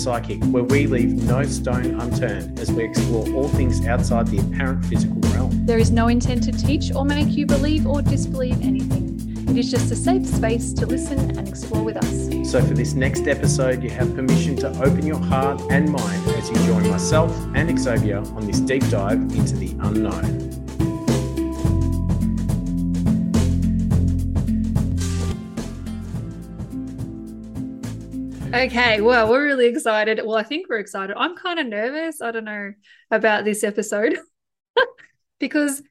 Psychic, where we leave no stone unturned as we explore all things outside the apparent physical realm. There is no intent to teach or make you believe or disbelieve anything. It is just a safe space to listen and explore with us. So, for this next episode, you have permission to open your heart and mind as you join myself and Xavier on this deep dive into the unknown. Okay, well, we're really excited. Well, I think we're excited. I'm kind of nervous. I don't know about this episode because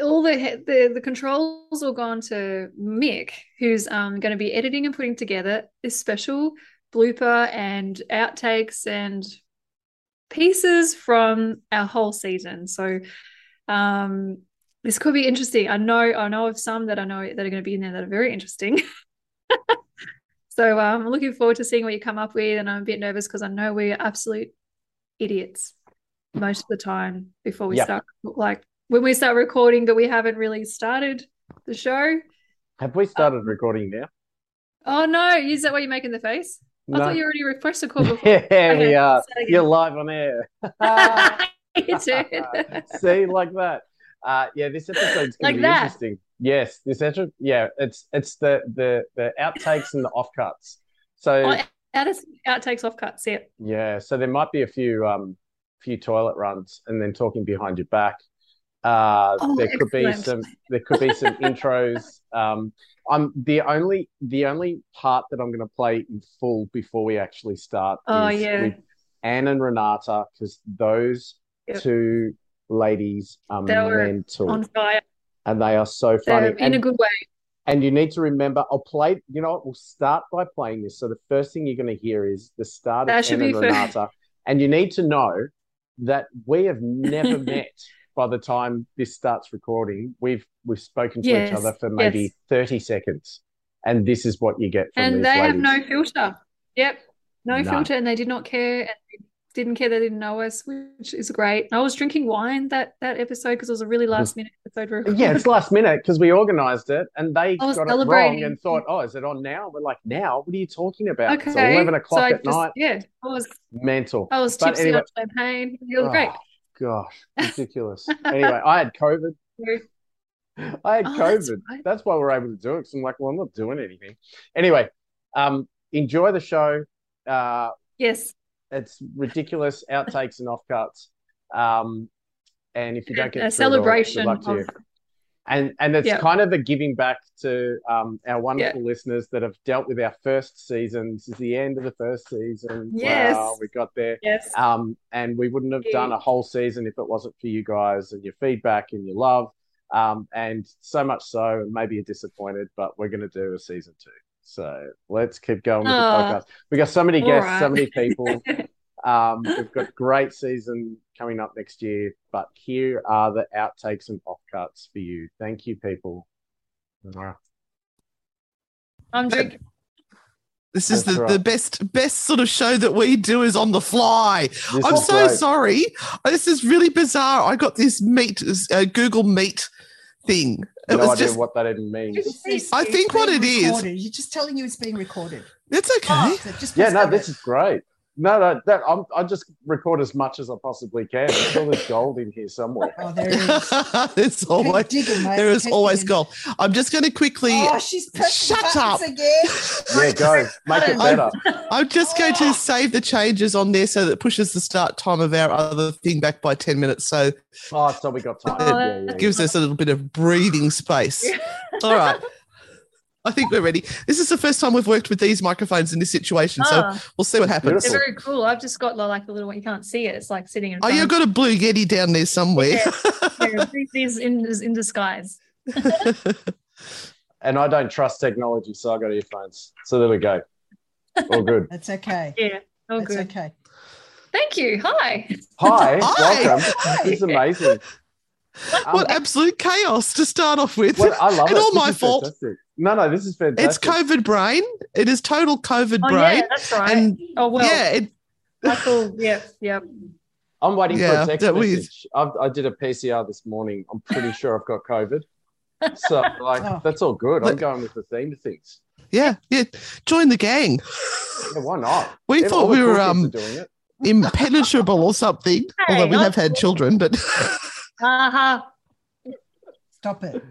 all the, the the controls all gone to Mick, who's um going to be editing and putting together this special blooper and outtakes and pieces from our whole season. So um this could be interesting. I know I know of some that I know that are going to be in there that are very interesting. So um, I'm looking forward to seeing what you come up with, and I'm a bit nervous because I know we're absolute idiots most of the time before we Yep. start. Like when we start recording, but we haven't really started the show. Have we started recording now? Oh no! Is that why you're making the face? I thought you already requested the call before. Yeah, Okay, we are. You're live on air. You did. See, like that. Uh, yeah, this episode's going Like to be that. interesting. Yes, this episode. Yeah, it's it's the the the outtakes and the offcuts. So Oh, out outtakes off cuts. Yeah. yeah, so there might be a few um few toilet runs and then talking behind your back. Uh, Oh, there could be some there could be some intros. Um, I'm the only the only part that I'm going to play in full before we actually start Oh is yeah. with Anne and Renata because those Yep. two ladies are They mental On fire. And they are so funny. In a good way. and you need to remember, I'll play, you know what, we'll start by playing this. So the first thing you're going to hear is the start That of should Anne be and fair. Renata. And you need to know that we have never met by the time this starts recording. We've we've spoken to each other for maybe yes. 30 seconds. And this is what you get from and they have no filter. Yep, no None. filter, and they did not care. And didn't care. They didn't know us, which is great. I was drinking wine that that episode because it was a really last minute episode. For Yeah, it's last minute because we organized it and they got it wrong and thought, oh, is it on now? We're like, now? What are you talking about? It's okay. 11 o'clock so at just, night. Yeah, I was Mental. I was But tipsy anyway- on champagne. It was great. Oh, gosh, ridiculous. anyway, I had COVID. I had Oh, that's COVID. right. That's why we're able to do it. Because I'm like, well, I'm not doing anything. Anyway, um, enjoy the show. Uh, Yes, it's ridiculous outtakes and offcuts. Um, and if you don't get a through it all, good celebration you. of And and it's Yeah. kind of a giving back to um, our wonderful listeners that have dealt with our first season. This is the end of the first season. Yes. Wow, we got there. yes. Um, and we wouldn't have done a whole season if it wasn't for you guys and your feedback and your love. Um, and so much so, and maybe you're disappointed, but we're going to do a season two. So let's keep going with the Aw. podcast. We got so many All guests, so many people. Um, we've got great season coming up next year, but here are the outtakes and offcuts for you. Thank you, people. Mwah. I'm drinking. This is That's the, right. the best best sort of show that we do is on the fly. This I'm so great. sorry. This is really bizarre. I got this meet uh, Google Meet thing. It No was idea just what that even means. I think what it is- recorded. You're just telling you it's being recorded. it's okay. So just Yeah, no, this ahead. is great. No, no, that I'm, I just record as much as I possibly can. I'm sure there's gold in here somewhere. Oh, there it is. There's always Keep digging, mate. there is always gold. I'm just going to quickly. Oh, she's pressing Shut buttons up. again. Yeah, go make it I- better. I'm just going to save the changes on there so that it pushes the start time of our other thing back by 10 minutes. So Oh, so we got time. Oh, Yeah, yeah, it yeah. gives us a little bit of breathing space. All right. I think we're ready. This is the first time we've worked with these microphones in this situation, so Ah, we'll see what happens. they're very cool. I've just got like the little one. You can't see it. It's like sitting in Oh, front. you've got a blue Yeti down there somewhere. Yeah, these in in disguise. And I don't trust technology, so I got earphones. So there we go. All good. That's okay. Yeah. Oh, That's good. okay. Thank you. Hi. Hi, Hi. welcome. This is amazing. Um, what absolute chaos to start off with. well, I love and it. all This my fault. fantastic. No, no, this is fantastic. It's COVID brain. It is total COVID Oh brain. yeah, that's right. And oh well. yeah, it, Michael. Yeah. Yeah. I'm waiting Yeah, for a text message. I've, I did a PCR this morning. I'm pretty sure I've got COVID. So, like, Oh. that's all good. I'm going with the theme of things. Yeah, yeah. Join the gang. Yeah, why not? We Yeah, thought we were um doing it. impenetrable or something. Although we I'm have had children, but Uh-huh. Stop it.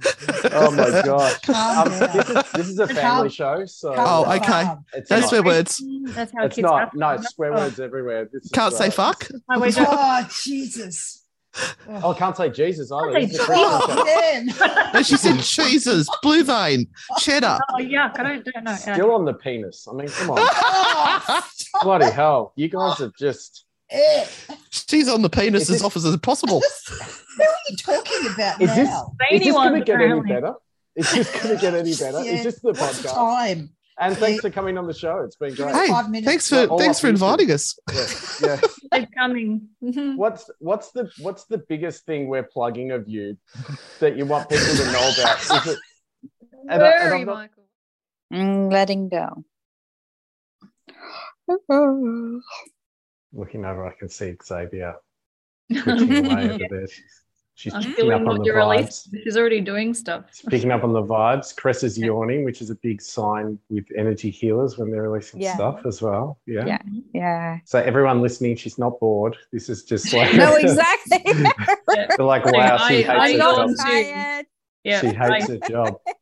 Oh my gosh. Um, this, is, this is a family Calm- show, so Oh, okay. down. it's no not, swear words. That's how it's kids not. have No, fun. swear words everywhere. This Can't say uh, fuck. Oh, wait, don't- Oh, Jesus. Oh, can't say Jesus either. Can't This is say a Christian Oh, No, she said cheeses, blue vein, cheddar. Oh, yuck. I don't, don't know. Still on the penis. I mean, come on. Oh, Bloody hell. You guys are just. Eh. She's on the penis Is as this- often as possible. Who are you talking about Is this, now? is this going to get any better? Is this going to get any better? Yeah, Is this the what's the podcast? time? And thanks for coming on the show. It's been great. Hey, Five minutes. thanks for Well, thanks for inviting us. Yeah, yeah. They're coming. Mhm. What's what's the what's the biggest thing we're plugging of you that you want people to know about? Is it? and I- and Where are I'm you, not- Michael? Mm, letting go. Looking over, I can see Xavier twitching away over there. She's, she's I'm picking feeling up on the you released. vibes. She's already doing stuff. She's picking up on the vibes. Cress is yawning, which is a big sign with energy healers when they're releasing Yeah. stuff as well. Yeah. Yeah. Yeah. So everyone listening, she's not bored. This is just like No, exactly. They're like, wow, she I- I hates her yawn job. Tired. Yeah. She hates her job. I,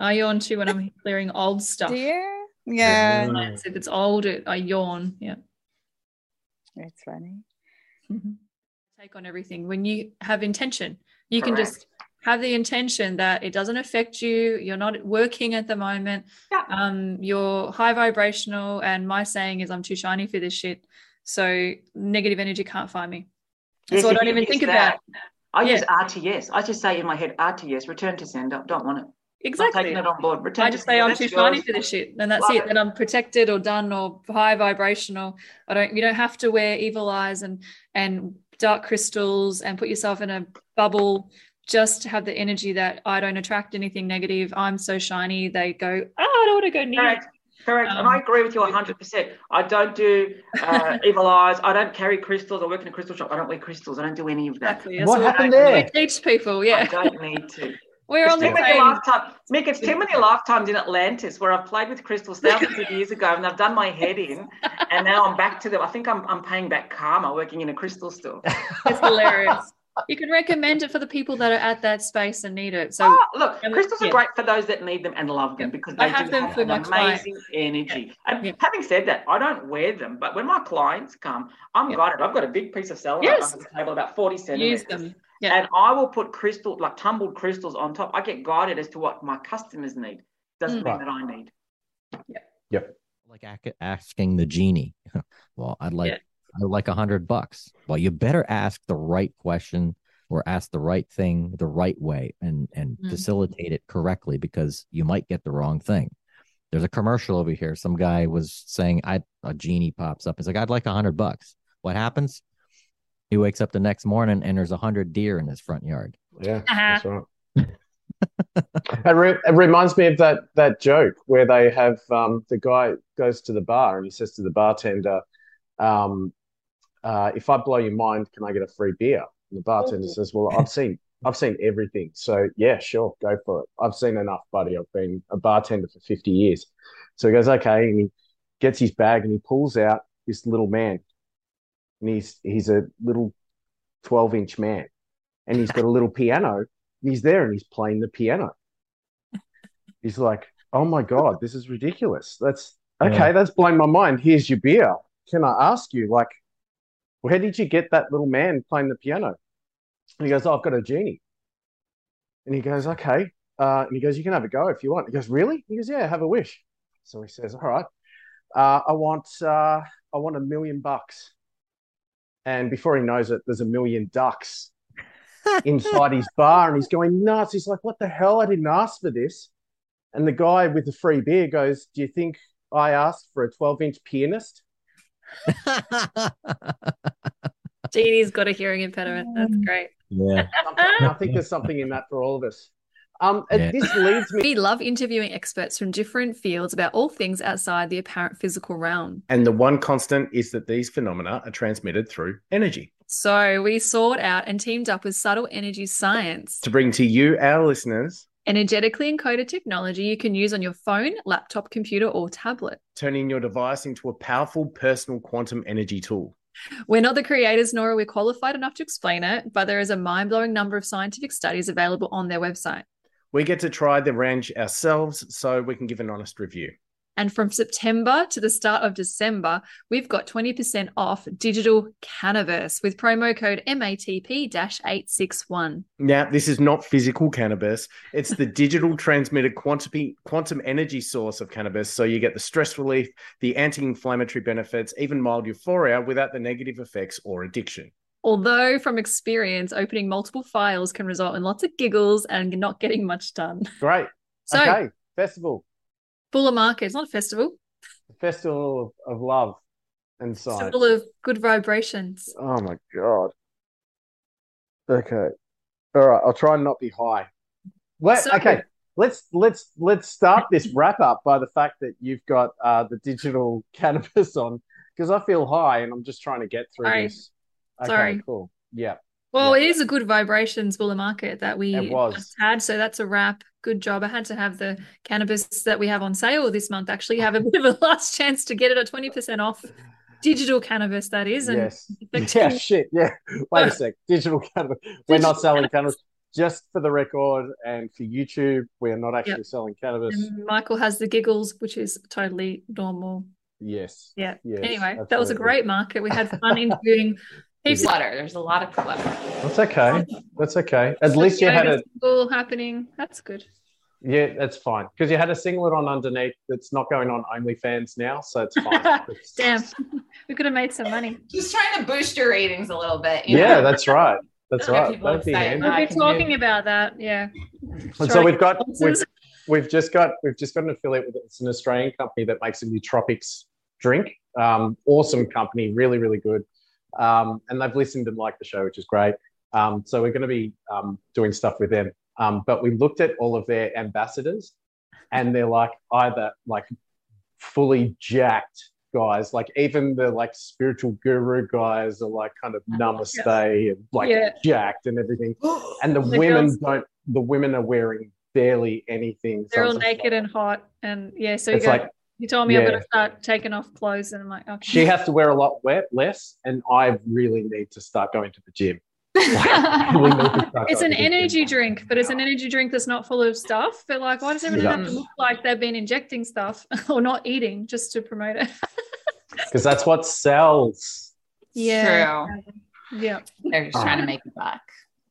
I yawn too when I'm clearing old stuff. Do you? Yeah. If it's old, it, I yawn. Yeah. It's funny. Mhm. Take on everything. When you have intention, you can just have the intention that it doesn't affect you. You're not working at the moment. Yeah. Um, you're high vibrational, and my saying is, I'm too shiny for this shit. So negative energy can't find me. Yes, so I don't even think that, about I Yeah. use RTS. I just say in my head, RTS, return to sender. Don't want it. Not exactly. taking it on board. Return I just say. I'm too shiny for this shit, and that's Love it. it. Then I'm protected or done or high vibrational. I don't. You don't have to wear evil eyes and and dark crystals and put yourself in a bubble. Just have the energy that I don't attract anything negative. I'm so shiny. They go. Oh, I don't want to go near. Correct. Correct. and Um, I agree with you 100%. I don't do uh, evil eyes. I don't carry crystals. I work in a crystal shop. I don't wear crystals. I don't do any of that. Exactly. That's What what happened I there? teach people. I Yeah, don't need to. We're on the too many same. lifetime, Mick, it's too many lifetimes in Atlantis where I've played with crystals thousands of years ago and I've done my head in and now I'm back to them. I think I'm, I'm paying back karma working in a crystal store. It's hilarious. You can recommend it for the people that are at that space and need it. So Oh, look, crystals yeah. are great for those that need them and love them Yeah. because I they have do them have for an clients. amazing energy. And Yeah. having said that, I don't wear them, but when my clients come, I'm Yeah. guided. I've got a big piece of selenite Yes. on the table, about 40 centimeters. use them. Yeah. And I will put crystal, like tumbled crystals on top. I get guided as to what my customers need. Doesn't Mm. mean Right. that I need. Yeah. Yep. Like asking the genie well i'd like Yeah. i'd like a hundred bucks well you better ask the right question or ask the right thing the right way and and Mm. facilitate it correctly because you might get the wrong thing there's a commercial over here some guy was saying i a genie pops up he's like i'd like a hundred bucks what happens he wakes up the next morning and there's a hundred deer in his front yard Yeah, Uh-huh. that's right. it, re- it reminds me of that that joke where they have um, the guy goes to the bar and he says to the bartender, um, uh, "If I blow your mind, can I get a free beer?" And the bartender Ooh. says, "Well, I've seen I've seen everything, so yeah, sure, go for it. I've seen enough, buddy. I've been a bartender for fifty years." So he goes, "Okay," and he gets his bag and he pulls out this little man, and he's he's a little twelve inch man, and he's got a little piano he's there and he's playing the piano. He's like, "Oh my god, this is ridiculous. That's okay. Yeah. That's blown my mind. Here's your beer. Can I ask you, like, where did you get that little man playing the piano?" And he goes, oh, "I've got a genie." And he goes, "Okay." Uh, and he goes, "You can have a go if you want." He goes, "Really?" He goes, "Yeah, have a wish." So he says, "All right, uh, I want uh, I want a million bucks." And before he knows it, there's a million ducks inside his bar and he's going nuts. He's like, What the hell? I didn't ask for this. And the guy with the free beer goes, Do you think I asked for a 12 inch pianist? Genie's got a hearing impediment. That's great. yeah I think there's something in that for all of us. Um, Yeah. This leads me. We love interviewing experts from different fields about all things outside the apparent physical realm. And the one constant is that these phenomena are transmitted through energy. So we sought out and teamed up with Subtle Energy Science. To bring to you, our listeners, Energetically encoded technology you can use on your phone, laptop, computer, or tablet. Turning your device into a powerful personal quantum energy tool. We're not the creators, nor are we qualified enough to explain it, but there is a mind blowing number of scientific studies available on their website. We get to try the range ourselves so we can give an honest review. And from September to the start of December, we've got 20% off digital cannabis with promo code MATP 861. Now, this is not physical cannabis. It's the digital transmitted quantum, quantum energy source of cannabis. So you get the stress relief, the anti inflammatory benefits, even mild euphoria without the negative effects or addiction. Although, from experience, opening multiple files can result in lots of giggles and not getting much done. Great. So, okay. Festival. Buller Market, it's not a festival, Festival of, of love and science. full of good vibrations. Oh my god. Okay. All right. I'll try and not be high. Let, So- okay. Let's let's let's start this wrap up by the fact that you've got uh, the digital cannabis on because I feel high and I'm just trying to get through this. Okay, Sorry. cool. Yeah. Well, Yeah. it is a good vibrations Buller Market that we had. So that's a wrap. Good job. I had to have the cannabis that we have on sale this month actually have a bit of a last chance to get it at 20% off. Digital cannabis, that is. And Yes. Yeah. Shit. Yeah. Wait a sec. Digital cannabis. We're not selling cannabis. cannabis. Just for the record and for YouTube, we're not actually selling cannabis. and Michael has the giggles, which is totally normal. Yes. Yeah. Yes, anyway, that was a great market. We had fun interviewing heaps of clutter. There's a lot of clutter. That's okay. That's okay. At least you had a all happening. That's good. Yeah, that's fine because you had a singlet on underneath that's not going on OnlyFans now, so it's fine. Damn, we could have made some money. Just trying to boost your ratings a little bit. you yeah, know? that's right. That's right. people That'd be handy. We've been can do- talking about that. Yeah. And so we've got we've, we've just got we've just got an affiliate with it's an Australian company that makes a nootropics drink. Um, awesome company, really really good. Um, and they've listened and liked the show, which is great. Um, so we're going to be um, doing stuff with them. Um, but we looked at all of their ambassadors, and they're like either like fully jacked guys, like even the like spiritual guru guys are like kind of namaste and like Yeah. jacked and everything. And the The women girls- don't. The women are wearing barely anything. They're all naked like- and hot. And yeah, so you It's go, like you told me I'm going to start taking off clothes. And I'm like, okay. she has to wear a lot we- less, and I really need to start going to the gym. I really need to start It's an to gym. energy drink, but it's an energy drink that's not full of stuff. But like, why does everyone Yeah. have to look like they've been injecting stuff or not eating just to promote it? because that's what sells. yeah. True. Yeah. They're just trying to make it back.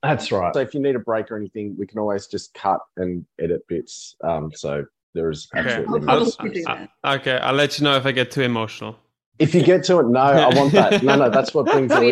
That's right. So if you need a break or anything, we can always just cut and edit bits. Um, so there is Okay. absolutely I'll no probably. Okay, I'll let you know if I get too emotional. If you get to it, no, I want that. No, no, that's what brings the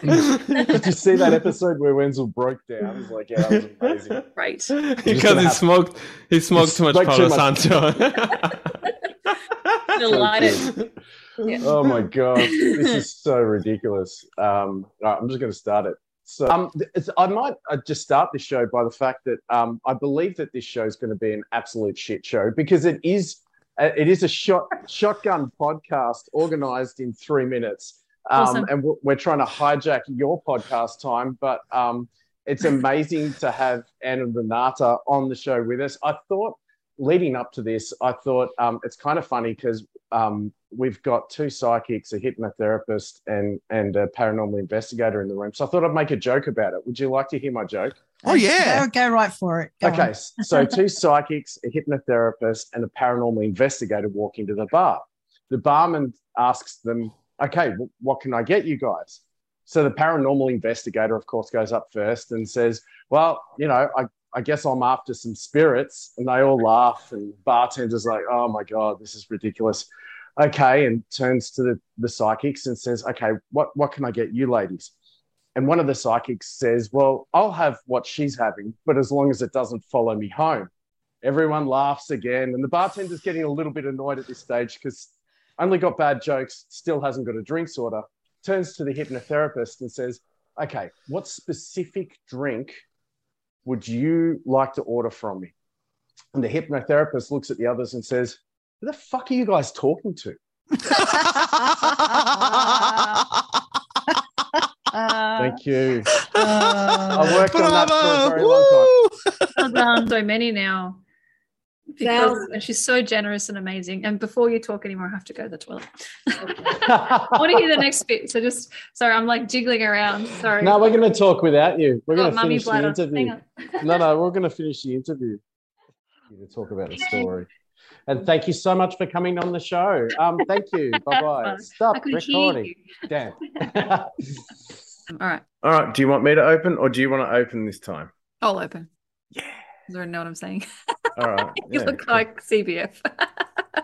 listeners. Did you see that episode where Wenzl broke down? It's like, yeah, that was amazing. Right. because he have- smoked he smoked too much smoked too Palo. Santo. Delighted. Oh my god, this is so ridiculous. Um, all right, I'm just going to start it. So, um, I might uh, just start this show by the fact that um, I believe that this show is going to be an absolute shit show because it is. uh, It is a shot shotgun podcast organized in three minutes, um, Awesome. and we're, we're trying to hijack your podcast time. But um, it's amazing to have Anna Renata on the show with us. I thought leading up to this, I thought um, it's kind of funny because um, we've got two psychics, a hypnotherapist, and and a paranormal investigator in the room. So I thought I'd make a joke about it. Would you like to hear my joke? Oh, yeah. Go, go right for it. Go okay, so two psychics, a hypnotherapist, and a paranormal investigator walk into the bar. The barman asks them, "Okay, wh- what can I get you guys?" So the paranormal investigator, of course, goes up first and says, "Well, you know, I." I guess I'm after some spirits, and they all laugh. And bartender's like, "Oh my god, this is ridiculous." Okay, and turns to the, the psychics and says, "Okay, what what can I get you, ladies?" And one of the psychics says, Well, I'll have what she's having, but as long as it doesn't follow me home. Everyone laughs again. And the bartender's getting a little bit annoyed at this stage because only got bad jokes, still hasn't got a drinks order. Turns to the hypnotherapist and says, Okay, what specific drink would you like to order from me? And the hypnotherapist looks at the others and says, Who the fuck are you guys talking to? Thank you. uh, I worked on that for a Bravo. very long time. I've done so many now. Because and she's so generous and amazing. And before you talk anymore, I have to go to the toilet. I want to hear the next bit. So just sorry, I'm like jiggling around. Sorry. No, we're going to talk without you. We're going to mummy finish the interview. No, no, we're going to finish the interview. You to talk about the story. And thank you so much for coming on the show. Um, thank you. Bye bye. I Stop hear recording. you. Damn. All right, All right. Do you want me to open or do you want to open this time? I'll open. Yeah. Do I know what I'm saying? All right. you yeah, look cool. like CBF.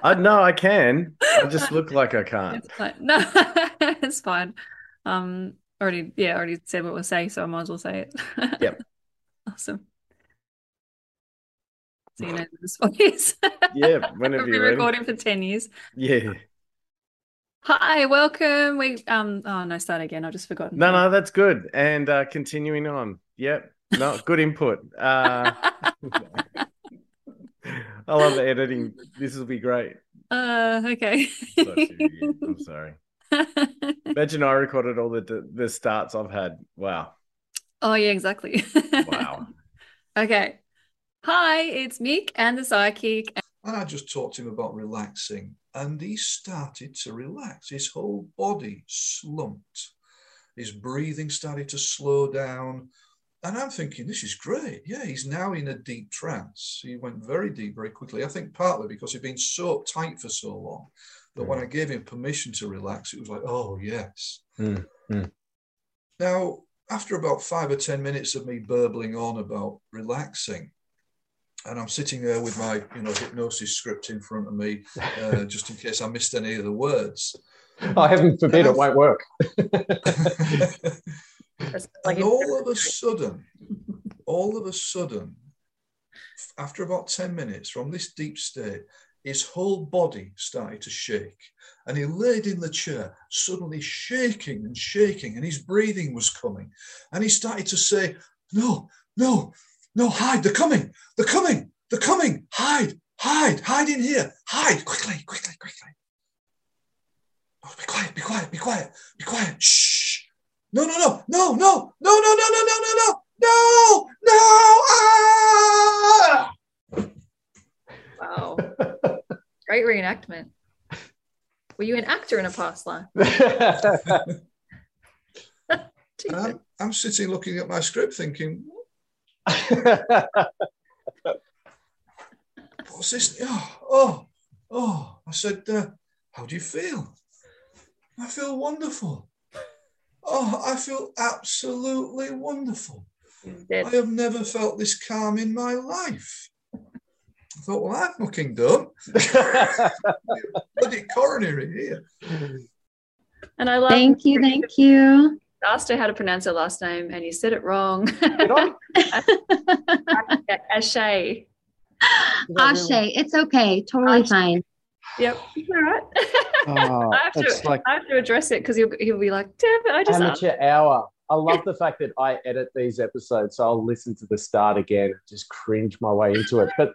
I no, I can. I just look like I can't. It's fine. No, it's fine. Um, already, yeah, already said what we'll say, so I might as well say it. Yep. Awesome. Know this. Yeah, whenever you're ready. recording for 10 years. Yeah. Hi, welcome. We um oh no, start again. I've just forgotten. No, no, that's good. And uh, continuing on. Yep. No, good input. Uh, I love the editing. This will be great. Uh okay. I'm sorry. Imagine I recorded all the the starts I've had. Wow. oh yeah, exactly. Wow. Okay. Hi, it's Mick and the psychic. And I just talked to him about relaxing, and he started to relax. His whole body slumped. His breathing started to slow down. And I'm thinking, this is great. Yeah, he's now in a deep trance. He went very deep very quickly. I think partly because he'd been so tight for so long that when I gave him permission to relax, it was like, oh, yes. Mm, mm. Now, after about five or 10 minutes of me burbling on about relaxing, and I'm sitting there with my, you know, hypnosis script in front of me, uh, just in case I missed any of the words. Oh, heaven forbid it won't work. and all of a sudden, all of a sudden, after about 10 minutes from this deep state, his whole body started to shake. And he laid in the chair, suddenly shaking and shaking, and his breathing was coming. And he started to say, No, no, no, hide, they're coming, they're coming, they're coming, hide, hide, hide in here, hide, quickly, quickly, quickly. Oh, be quiet, be quiet, be quiet, be quiet, shh. No, no, no, no, no, no, no, no, no, no, no, no, no, no, ah! Wow. Great reenactment. Were you an actor in a past life? I'm, I'm sitting looking at my script thinking, what's this? Oh, oh, oh. I said, uh, how do you feel? I feel wonderful. Oh, I feel absolutely wonderful. I have never felt this calm in my life. I thought, well, I'm fucking done. Bloody coronary here. And I love Thank you, thank you. Asked her how to pronounce her last name and you said it wrong. Ashay. Ashe, it's okay, totally fine. Yep. All right. Oh, I, have to, like I have to address it because he'll, he'll be like, damn it, I just asked. amateur hour. I love the fact that I edit these episodes, so I'll listen to the start again just cringe my way into it. But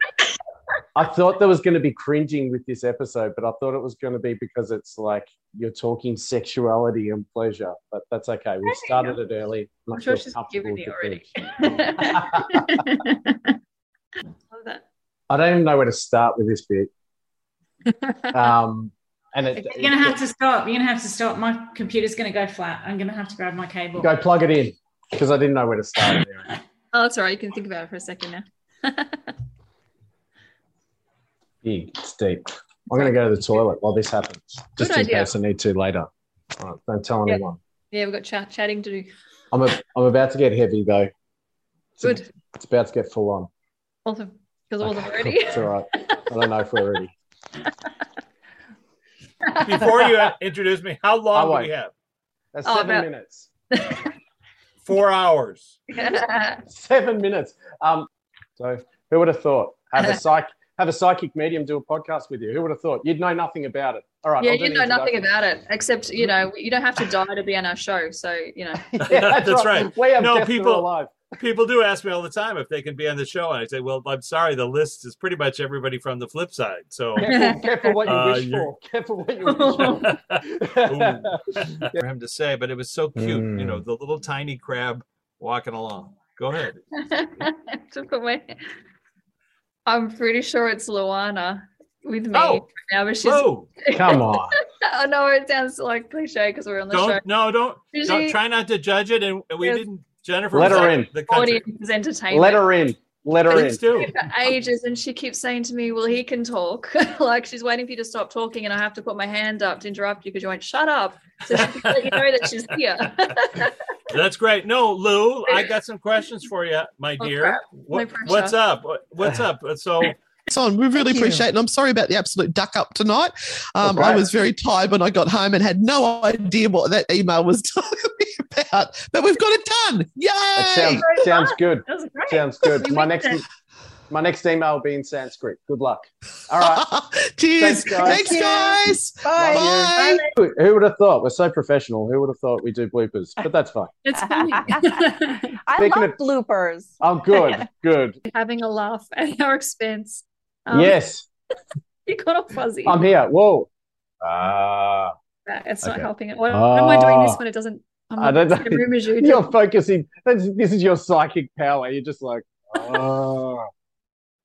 I thought there was going to be cringing with this episode, but I thought it was going to be because it's like you're talking sexuality and pleasure. But that's okay. We started it early. I'm Not sure feel she's given you with already. Love that. I don't even know where to start with this bit. Um, and it, You're gonna have to stop. You're gonna have to stop. My computer's gonna go flat. I'm gonna have to grab my cable. go plug it in because I didn't know where to start. Oh, that's all right. You can think about it for a second now. Big, it's deep. I'm going to go to the toilet while this happens, just Good in idea. case I need to later. All right, don't tell anyone. Yeah, we've got chat chatting to do. I'm a, I'm about to get heavy though. It's, Good. it's about to get full on. Awesome. Because all of them Okay, already. It's all right. I don't know if we're ready. Before you introduce me, how long do won't. we have? That's Oh, seven about- minutes. Four hours. seven minutes. Um, so who would have thought? Have a psych, have a psychic medium do a podcast with you. Who would have thought? You'd know nothing about it. All right. yeah, I'll do you the know nothing about it except you know you don't have to die to be on our show. So you know. Yeah, That's right. We have No, guests that are people- alive. People do ask me all the time if they can be on the show, and I say, "Well, I'm sorry, the list is pretty much everybody from the flip side." So Careful, careful what you Uh, wish you're- for. Careful what you wish for. for him to say, but it was so cute. You Mm. know, the little tiny crab walking along. Go ahead. to put my. I'm pretty sure it's Luana with me Oh, now, but she's. Whoa. Come on. I know it sounds like cliche because we're on the show. Don't no, don't, Is don't try not to judge it. And we Yes. didn't. Jennifer, Let her in. The country. Audience is entertainment. Let her in. Let her in. Please for ages and she keeps saying to me, Well, he can talk. like she's waiting for you to stop talking, and I have to put my hand up to interrupt you because you won't shut up. So she can let you know that she's here. That's great. No, Lou, I got some questions for you, my Oh, dear. crap. What, pressure. what's up? What's up? So It's on. We really Thank you. appreciate it. And I'm sorry about the absolute duck up tonight. Um, I was very tired when I got home and had no idea what that email was telling me about. But we've got it done. Yay! That sounds sounds good. That. Sounds good. My next it. My next email will be in Sanskrit. Good luck. All right. Cheers. Thanks, guys. Thanks, Thank you. guys. Bye. Bye. Who, who would have thought? We're so professional. Who would have thought we do bloopers? But that's fine. It's funny. I Speaking love of- bloopers. Oh, good, good. Having a laugh at our expense. Um, yes, You got all fuzzy. I'm here. Whoa. Ah, It's not helping it. Why, why am I doing this when it doesn't? I'm I don't know. the same room as you. you're focusing. This, this is your psychic power. You're just like, oh,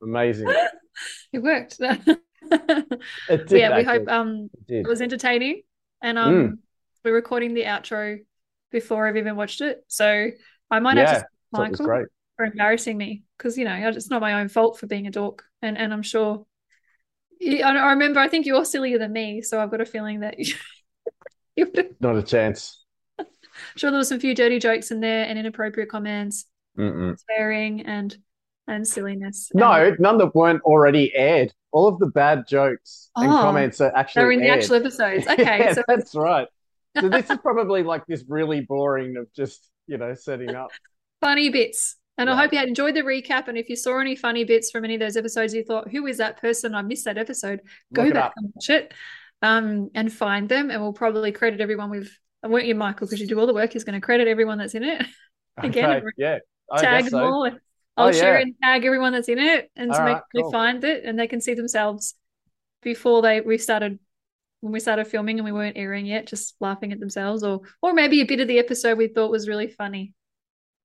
amazing. It worked. It did. yeah, we hope um It it was entertaining, and um Mm. we're recording the outro before I've even watched it, so I might yeah, have to thought it was Michael for embarrassing me because you know it's not my own fault for being a dork, and and I'm sure. I remember. I think you're sillier than me, so I've got a feeling that you Not a chance. I'm sure there was some few dirty jokes in there and inappropriate comments, Mm-mm. swearing and and silliness. No, And none that weren't already aired. All of the bad jokes and Oh, comments are actually they're in the actual episodes. Okay, yeah, so that's right. So this is probably like this really boring of just you know setting up. funny bits. And I hope you had enjoyed the recap. And if you saw any funny bits from any of those episodes, you thought, "Who is that person? I missed that episode." Go back up. and watch it, um, and find them. And we'll probably credit everyone with. I won't you, Michael, because you do all the work. He's going to credit everyone that's in it. Again, Okay, yeah, I tag them so. all. I'll share yeah. and tag everyone that's in it, and to make right, they cool. find it, and they can see themselves before they we started when we started filming and we weren't airing yet, just laughing at themselves, or or maybe a bit of the episode we thought was really funny.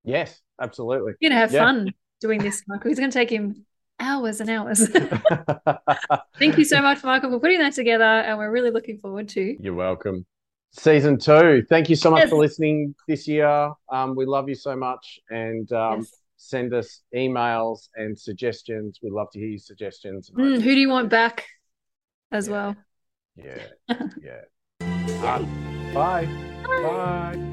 Yes, absolutely. You're gonna have Yeah. fun doing this, Michael. It's gonna take him hours and hours. Thank you so much, Michael, for putting that together, and we're really looking forward to. You're welcome. Season two. Thank you so much Yes. for listening this year. Um, we love you so much, and um, Yes. Send us emails and suggestions. We'd love to hear your suggestions. Mm, who do you want back as Yeah. well? Yeah, yeah. Uh, bye. Bye.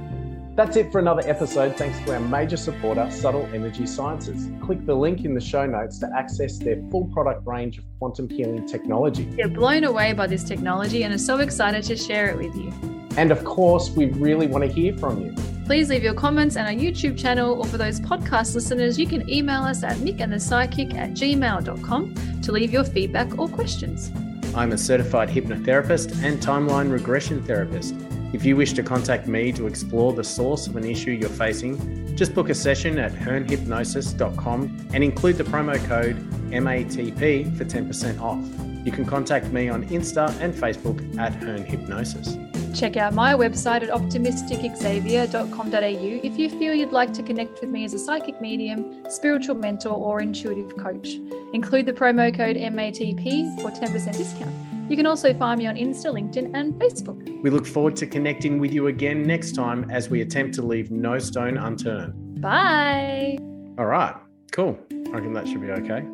That's it for another episode. Thanks to our major supporter, Subtle Energy Sciences. Click the link in the show notes to access their full product range of quantum healing technology. You're blown away by this technology and are so excited to share it with you. And of course, we really want to hear from you. Please leave your comments on our YouTube channel, or for those podcast listeners, you can email us at mickandthepsychic at gmail.com to leave your feedback or questions. I'm a certified hypnotherapist and timeline regression therapist. If you wish to contact me to explore the source of an issue you're facing, just book a session at hernhypnosis.com and include the promo code MATP for 10% off. You can contact me on Insta and Facebook at Hern Hypnosis. Check out my website at optimisticxavier.com.au if you feel you'd like to connect with me as a psychic medium, spiritual mentor, or intuitive coach. Include the promo code MATP for 10% discount. You can also find me on Insta, LinkedIn, and Facebook. We look forward to connecting with you again next time as we attempt to leave no stone unturned. Bye. All right, cool. I reckon that should be okay.